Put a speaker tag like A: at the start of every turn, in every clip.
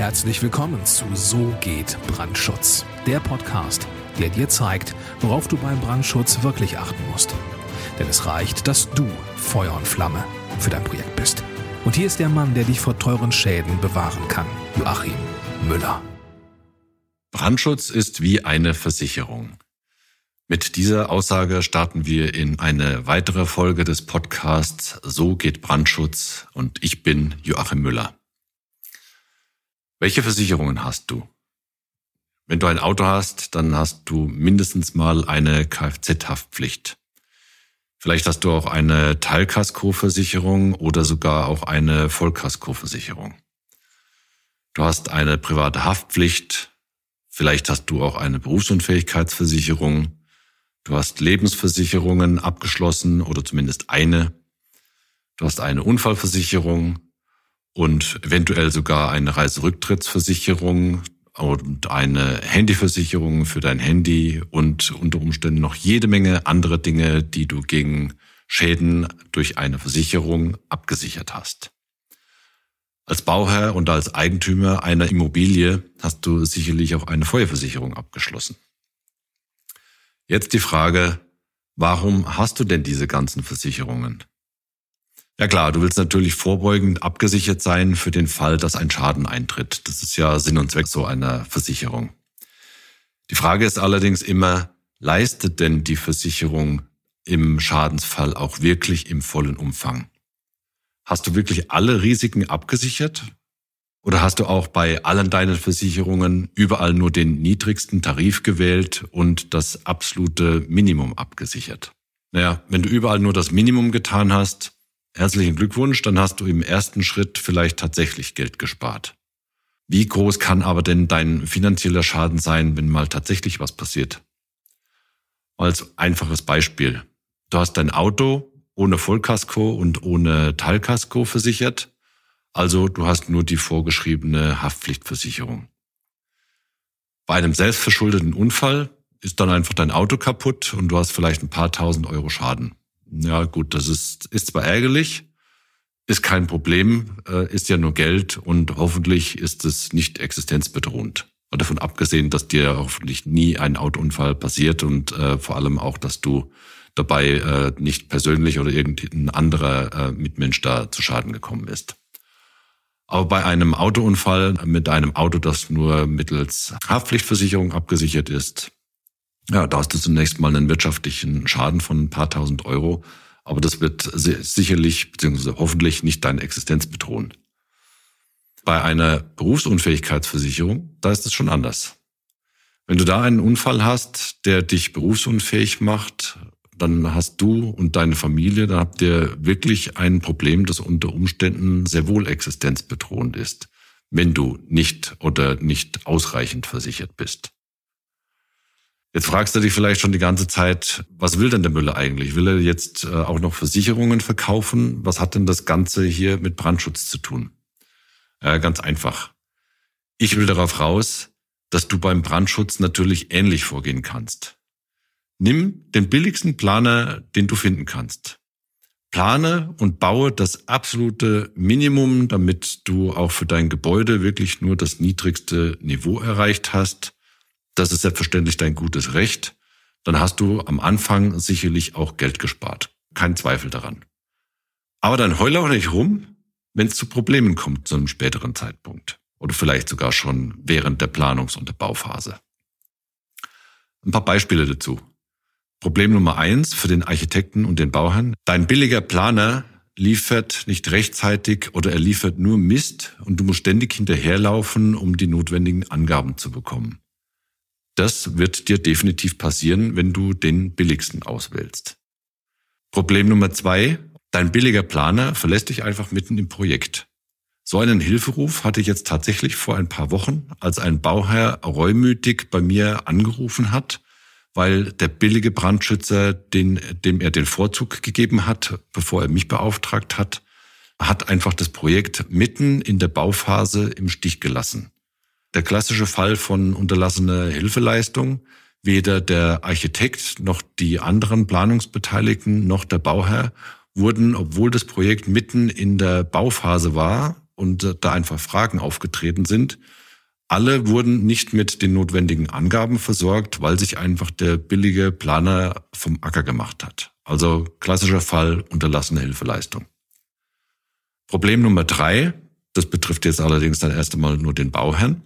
A: Herzlich willkommen zu So geht Brandschutz, der Podcast, der dir zeigt, worauf du beim Brandschutz wirklich achten musst. Denn es reicht, dass du Feuer und Flamme für dein Projekt bist. Und hier ist der Mann, der dich vor teuren Schäden bewahren kann, Joachim Müller.
B: Brandschutz ist wie eine Versicherung. Mit dieser Aussage starten wir in eine weitere Folge des Podcasts So geht Brandschutz und ich bin Joachim Müller. Welche Versicherungen hast du? Wenn du ein Auto hast, dann hast du mindestens mal eine Kfz-Haftpflicht. Vielleicht hast du auch eine Teilkaskoversicherung oder sogar auch eine Vollkaskoversicherung. Du hast eine private Haftpflicht. Vielleicht hast du auch eine Berufsunfähigkeitsversicherung. Du hast Lebensversicherungen abgeschlossen oder zumindest eine. Du hast eine Unfallversicherung und eventuell sogar eine Reiserücktrittsversicherung und eine Handyversicherung für dein Handy und unter Umständen noch jede Menge andere Dinge, die du gegen Schäden durch eine Versicherung abgesichert hast. Als Bauherr und als Eigentümer einer Immobilie hast du sicherlich auch eine Feuerversicherung abgeschlossen. Jetzt die Frage, warum hast du denn diese ganzen Versicherungen? Ja klar, du willst natürlich vorbeugend abgesichert sein für den Fall, dass ein Schaden eintritt. Das ist ja Sinn und Zweck so einer Versicherung. Die Frage ist allerdings immer, leistet denn die Versicherung im Schadensfall auch wirklich im vollen Umfang? Hast du wirklich alle Risiken abgesichert? Oder hast du auch bei allen deinen Versicherungen überall nur den niedrigsten Tarif gewählt und das absolute Minimum abgesichert? Naja, wenn du überall nur das Minimum getan hast, Herzlichen Glückwunsch, dann hast du im ersten Schritt vielleicht tatsächlich Geld gespart. Wie groß kann aber denn dein finanzieller Schaden sein, wenn mal tatsächlich was passiert? Als einfaches Beispiel. Du hast dein Auto ohne Vollkasko und ohne Teilkasko versichert. Also du hast nur die vorgeschriebene Haftpflichtversicherung. Bei einem selbstverschuldeten Unfall ist dann einfach dein Auto kaputt und du hast vielleicht ein paar tausend Euro Schaden. Ja, gut, das ist, ist zwar ärgerlich, ist kein Problem, äh, ist ja nur Geld und hoffentlich ist es nicht existenzbedrohend. Und davon abgesehen, dass dir hoffentlich nie ein Autounfall passiert und äh, vor allem auch, dass du dabei äh, nicht persönlich oder irgendein anderer äh, Mitmensch da zu Schaden gekommen ist. Aber bei einem Autounfall mit einem Auto, das nur mittels Haftpflichtversicherung abgesichert ist, ja, da hast du zunächst mal einen wirtschaftlichen Schaden von ein paar tausend Euro, aber das wird sicherlich bzw. hoffentlich nicht deine Existenz bedrohen. Bei einer Berufsunfähigkeitsversicherung, da ist es schon anders. Wenn du da einen Unfall hast, der dich berufsunfähig macht, dann hast du und deine Familie, dann habt ihr wirklich ein Problem, das unter Umständen sehr wohl existenzbedrohend ist, wenn du nicht oder nicht ausreichend versichert bist. Jetzt fragst du dich vielleicht schon die ganze Zeit, was will denn der Müller eigentlich? Will er jetzt äh, auch noch Versicherungen verkaufen? Was hat denn das Ganze hier mit Brandschutz zu tun? Äh, ganz einfach. Ich will darauf raus, dass du beim Brandschutz natürlich ähnlich vorgehen kannst. Nimm den billigsten Planer, den du finden kannst. Plane und baue das absolute Minimum, damit du auch für dein Gebäude wirklich nur das niedrigste Niveau erreicht hast das ist selbstverständlich dein gutes Recht. Dann hast du am Anfang sicherlich auch Geld gespart. Kein Zweifel daran. Aber dann heul auch nicht rum, wenn es zu Problemen kommt zu einem späteren Zeitpunkt. Oder vielleicht sogar schon während der Planungs- und der Bauphase. Ein paar Beispiele dazu. Problem Nummer eins für den Architekten und den Bauherrn. Dein billiger Planer liefert nicht rechtzeitig oder er liefert nur Mist und du musst ständig hinterherlaufen, um die notwendigen Angaben zu bekommen. Das wird dir definitiv passieren, wenn du den billigsten auswählst. Problem Nummer zwei. Dein billiger Planer verlässt dich einfach mitten im Projekt. So einen Hilferuf hatte ich jetzt tatsächlich vor ein paar Wochen, als ein Bauherr reumütig bei mir angerufen hat, weil der billige Brandschützer, den, dem er den Vorzug gegeben hat, bevor er mich beauftragt hat, hat einfach das Projekt mitten in der Bauphase im Stich gelassen der klassische Fall von unterlassener Hilfeleistung. Weder der Architekt noch die anderen Planungsbeteiligten noch der Bauherr wurden, obwohl das Projekt mitten in der Bauphase war und da einfach Fragen aufgetreten sind. Alle wurden nicht mit den notwendigen Angaben versorgt, weil sich einfach der billige Planer vom Acker gemacht hat. Also klassischer Fall unterlassene Hilfeleistung. Problem Nummer drei, das betrifft jetzt allerdings dann erst einmal nur den Bauherrn.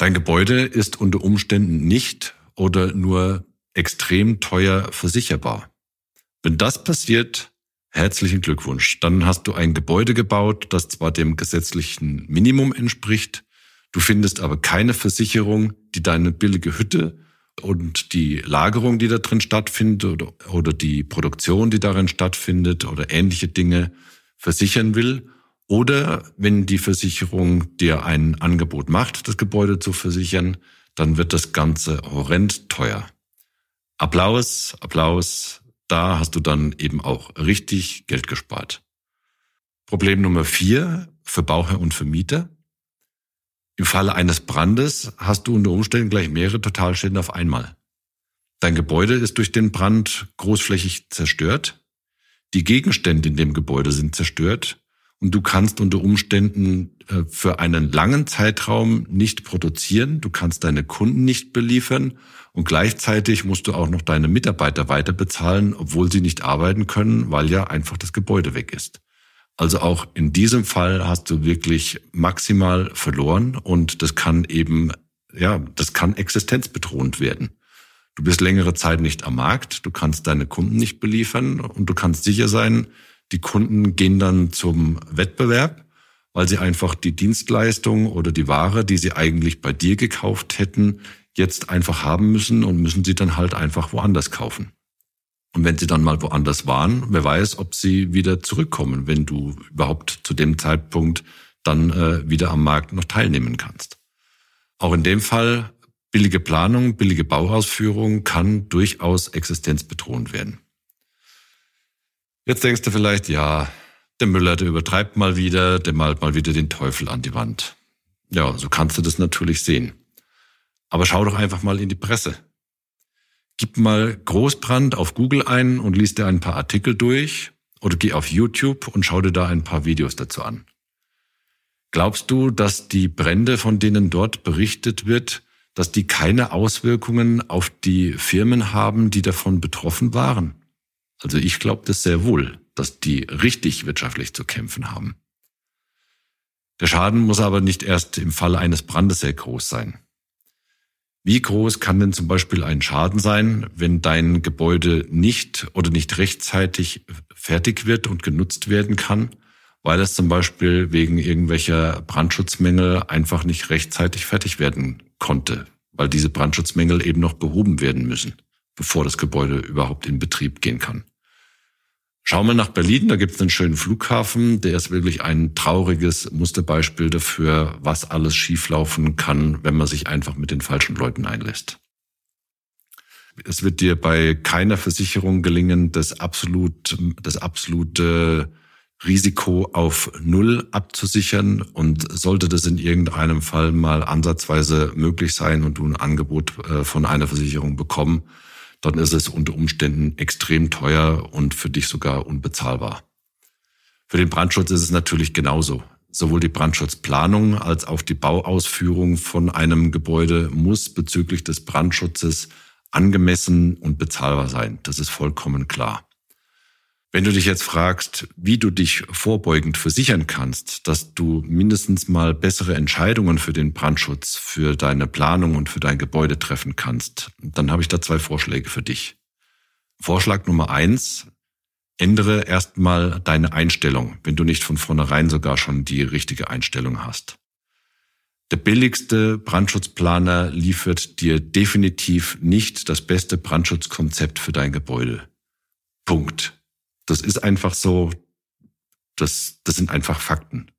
B: Dein Gebäude ist unter Umständen nicht oder nur extrem teuer versicherbar. Wenn das passiert, herzlichen Glückwunsch. Dann hast du ein Gebäude gebaut, das zwar dem gesetzlichen Minimum entspricht, du findest aber keine Versicherung, die deine billige Hütte und die Lagerung, die da drin stattfindet oder, oder die Produktion, die darin stattfindet oder ähnliche Dinge versichern will. Oder wenn die Versicherung dir ein Angebot macht, das Gebäude zu versichern, dann wird das Ganze horrend teuer. Applaus, Applaus, da hast du dann eben auch richtig Geld gespart. Problem Nummer vier für Bauherr und Vermieter. Im Falle eines Brandes hast du unter Umständen gleich mehrere Totalschäden auf einmal. Dein Gebäude ist durch den Brand großflächig zerstört. Die Gegenstände in dem Gebäude sind zerstört und du kannst unter Umständen äh, für einen langen Zeitraum nicht produzieren. Du kannst deine Kunden nicht beliefern und gleichzeitig musst du auch noch deine Mitarbeiter weiter bezahlen, obwohl sie nicht arbeiten können, weil ja einfach das Gebäude weg ist. Also auch in diesem Fall hast du wirklich maximal verloren und das kann eben, ja, das kann existenzbedrohend werden. Du bist längere Zeit nicht am Markt, du kannst deine Kunden nicht beliefern und du kannst sicher sein, die Kunden gehen dann zum Wettbewerb, weil sie einfach die Dienstleistung oder die Ware, die sie eigentlich bei dir gekauft hätten, jetzt einfach haben müssen und müssen sie dann halt einfach woanders kaufen. Und wenn sie dann mal woanders waren, wer weiß, ob sie wieder zurückkommen, wenn du überhaupt zu dem Zeitpunkt dann äh, wieder am Markt noch teilnehmen kannst. Auch in dem Fall billige Planung, billige Bauausführung kann durchaus existenzbedrohend werden. Jetzt denkst du vielleicht, ja, der Müller, der übertreibt mal wieder, der malt mal wieder den Teufel an die Wand. Ja, so kannst du das natürlich sehen. Aber schau doch einfach mal in die Presse. Gib mal Großbrand auf Google ein und liest dir ein paar Artikel durch oder geh auf YouTube und schau dir da ein paar Videos dazu an. Glaubst du, dass die Brände, von denen dort berichtet wird, dass die keine Auswirkungen auf die Firmen haben, die davon betroffen waren? Also ich glaube das sehr wohl, dass die richtig wirtschaftlich zu kämpfen haben. Der Schaden muss aber nicht erst im Falle eines Brandes sehr groß sein. Wie groß kann denn zum Beispiel ein Schaden sein, wenn dein Gebäude nicht oder nicht rechtzeitig fertig wird und genutzt werden kann, weil es zum Beispiel wegen irgendwelcher Brandschutzmängel einfach nicht rechtzeitig fertig werden konnte, weil diese Brandschutzmängel eben noch behoben werden müssen, bevor das Gebäude überhaupt in Betrieb gehen kann. Schauen wir nach Berlin, da gibt es einen schönen Flughafen, der ist wirklich ein trauriges Musterbeispiel dafür, was alles schieflaufen kann, wenn man sich einfach mit den falschen Leuten einlässt. Es wird dir bei keiner Versicherung gelingen, das absolut, das absolute Risiko auf Null abzusichern. Und sollte das in irgendeinem Fall mal ansatzweise möglich sein und du ein Angebot äh, von einer Versicherung bekommen, dann ist es unter Umständen extrem teuer und für dich sogar unbezahlbar. Für den Brandschutz ist es natürlich genauso. Sowohl die Brandschutzplanung als auch die Bauausführung von einem Gebäude muss bezüglich des Brandschutzes angemessen und bezahlbar sein. Das ist vollkommen klar. Wenn du dich jetzt fragst, wie du dich vorbeugend versichern kannst, dass du mindestens mal bessere Entscheidungen für den Brandschutz, für deine Planung und für dein Gebäude treffen kannst, dann habe ich da zwei Vorschläge für dich. Vorschlag Nummer eins, ändere erstmal deine Einstellung, wenn du nicht von vornherein sogar schon die richtige Einstellung hast. Der billigste Brandschutzplaner liefert dir definitiv nicht das beste Brandschutzkonzept für dein Gebäude. Punkt. Das ist einfach so, das, das sind einfach Fakten.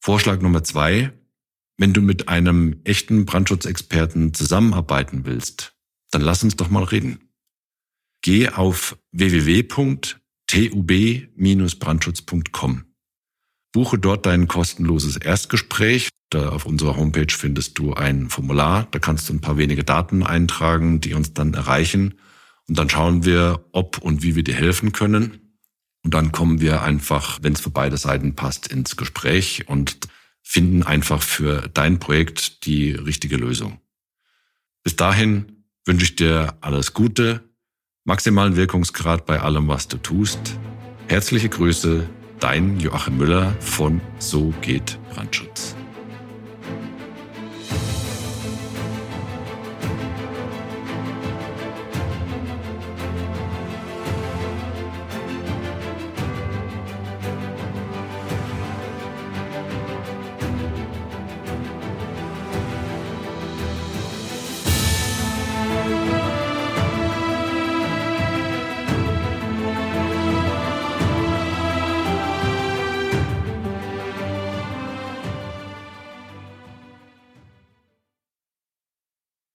B: Vorschlag Nummer zwei, wenn du mit einem echten Brandschutzexperten zusammenarbeiten willst, dann lass uns doch mal reden. Geh auf www.tub-brandschutz.com. Buche dort dein kostenloses Erstgespräch. Da auf unserer Homepage findest du ein Formular. Da kannst du ein paar wenige Daten eintragen, die uns dann erreichen. Und dann schauen wir, ob und wie wir dir helfen können. Und dann kommen wir einfach, wenn es für beide Seiten passt, ins Gespräch und finden einfach für dein Projekt die richtige Lösung. Bis dahin wünsche ich dir alles Gute, maximalen Wirkungsgrad bei allem, was du tust. Herzliche Grüße, dein Joachim Müller von So geht Brandschutz.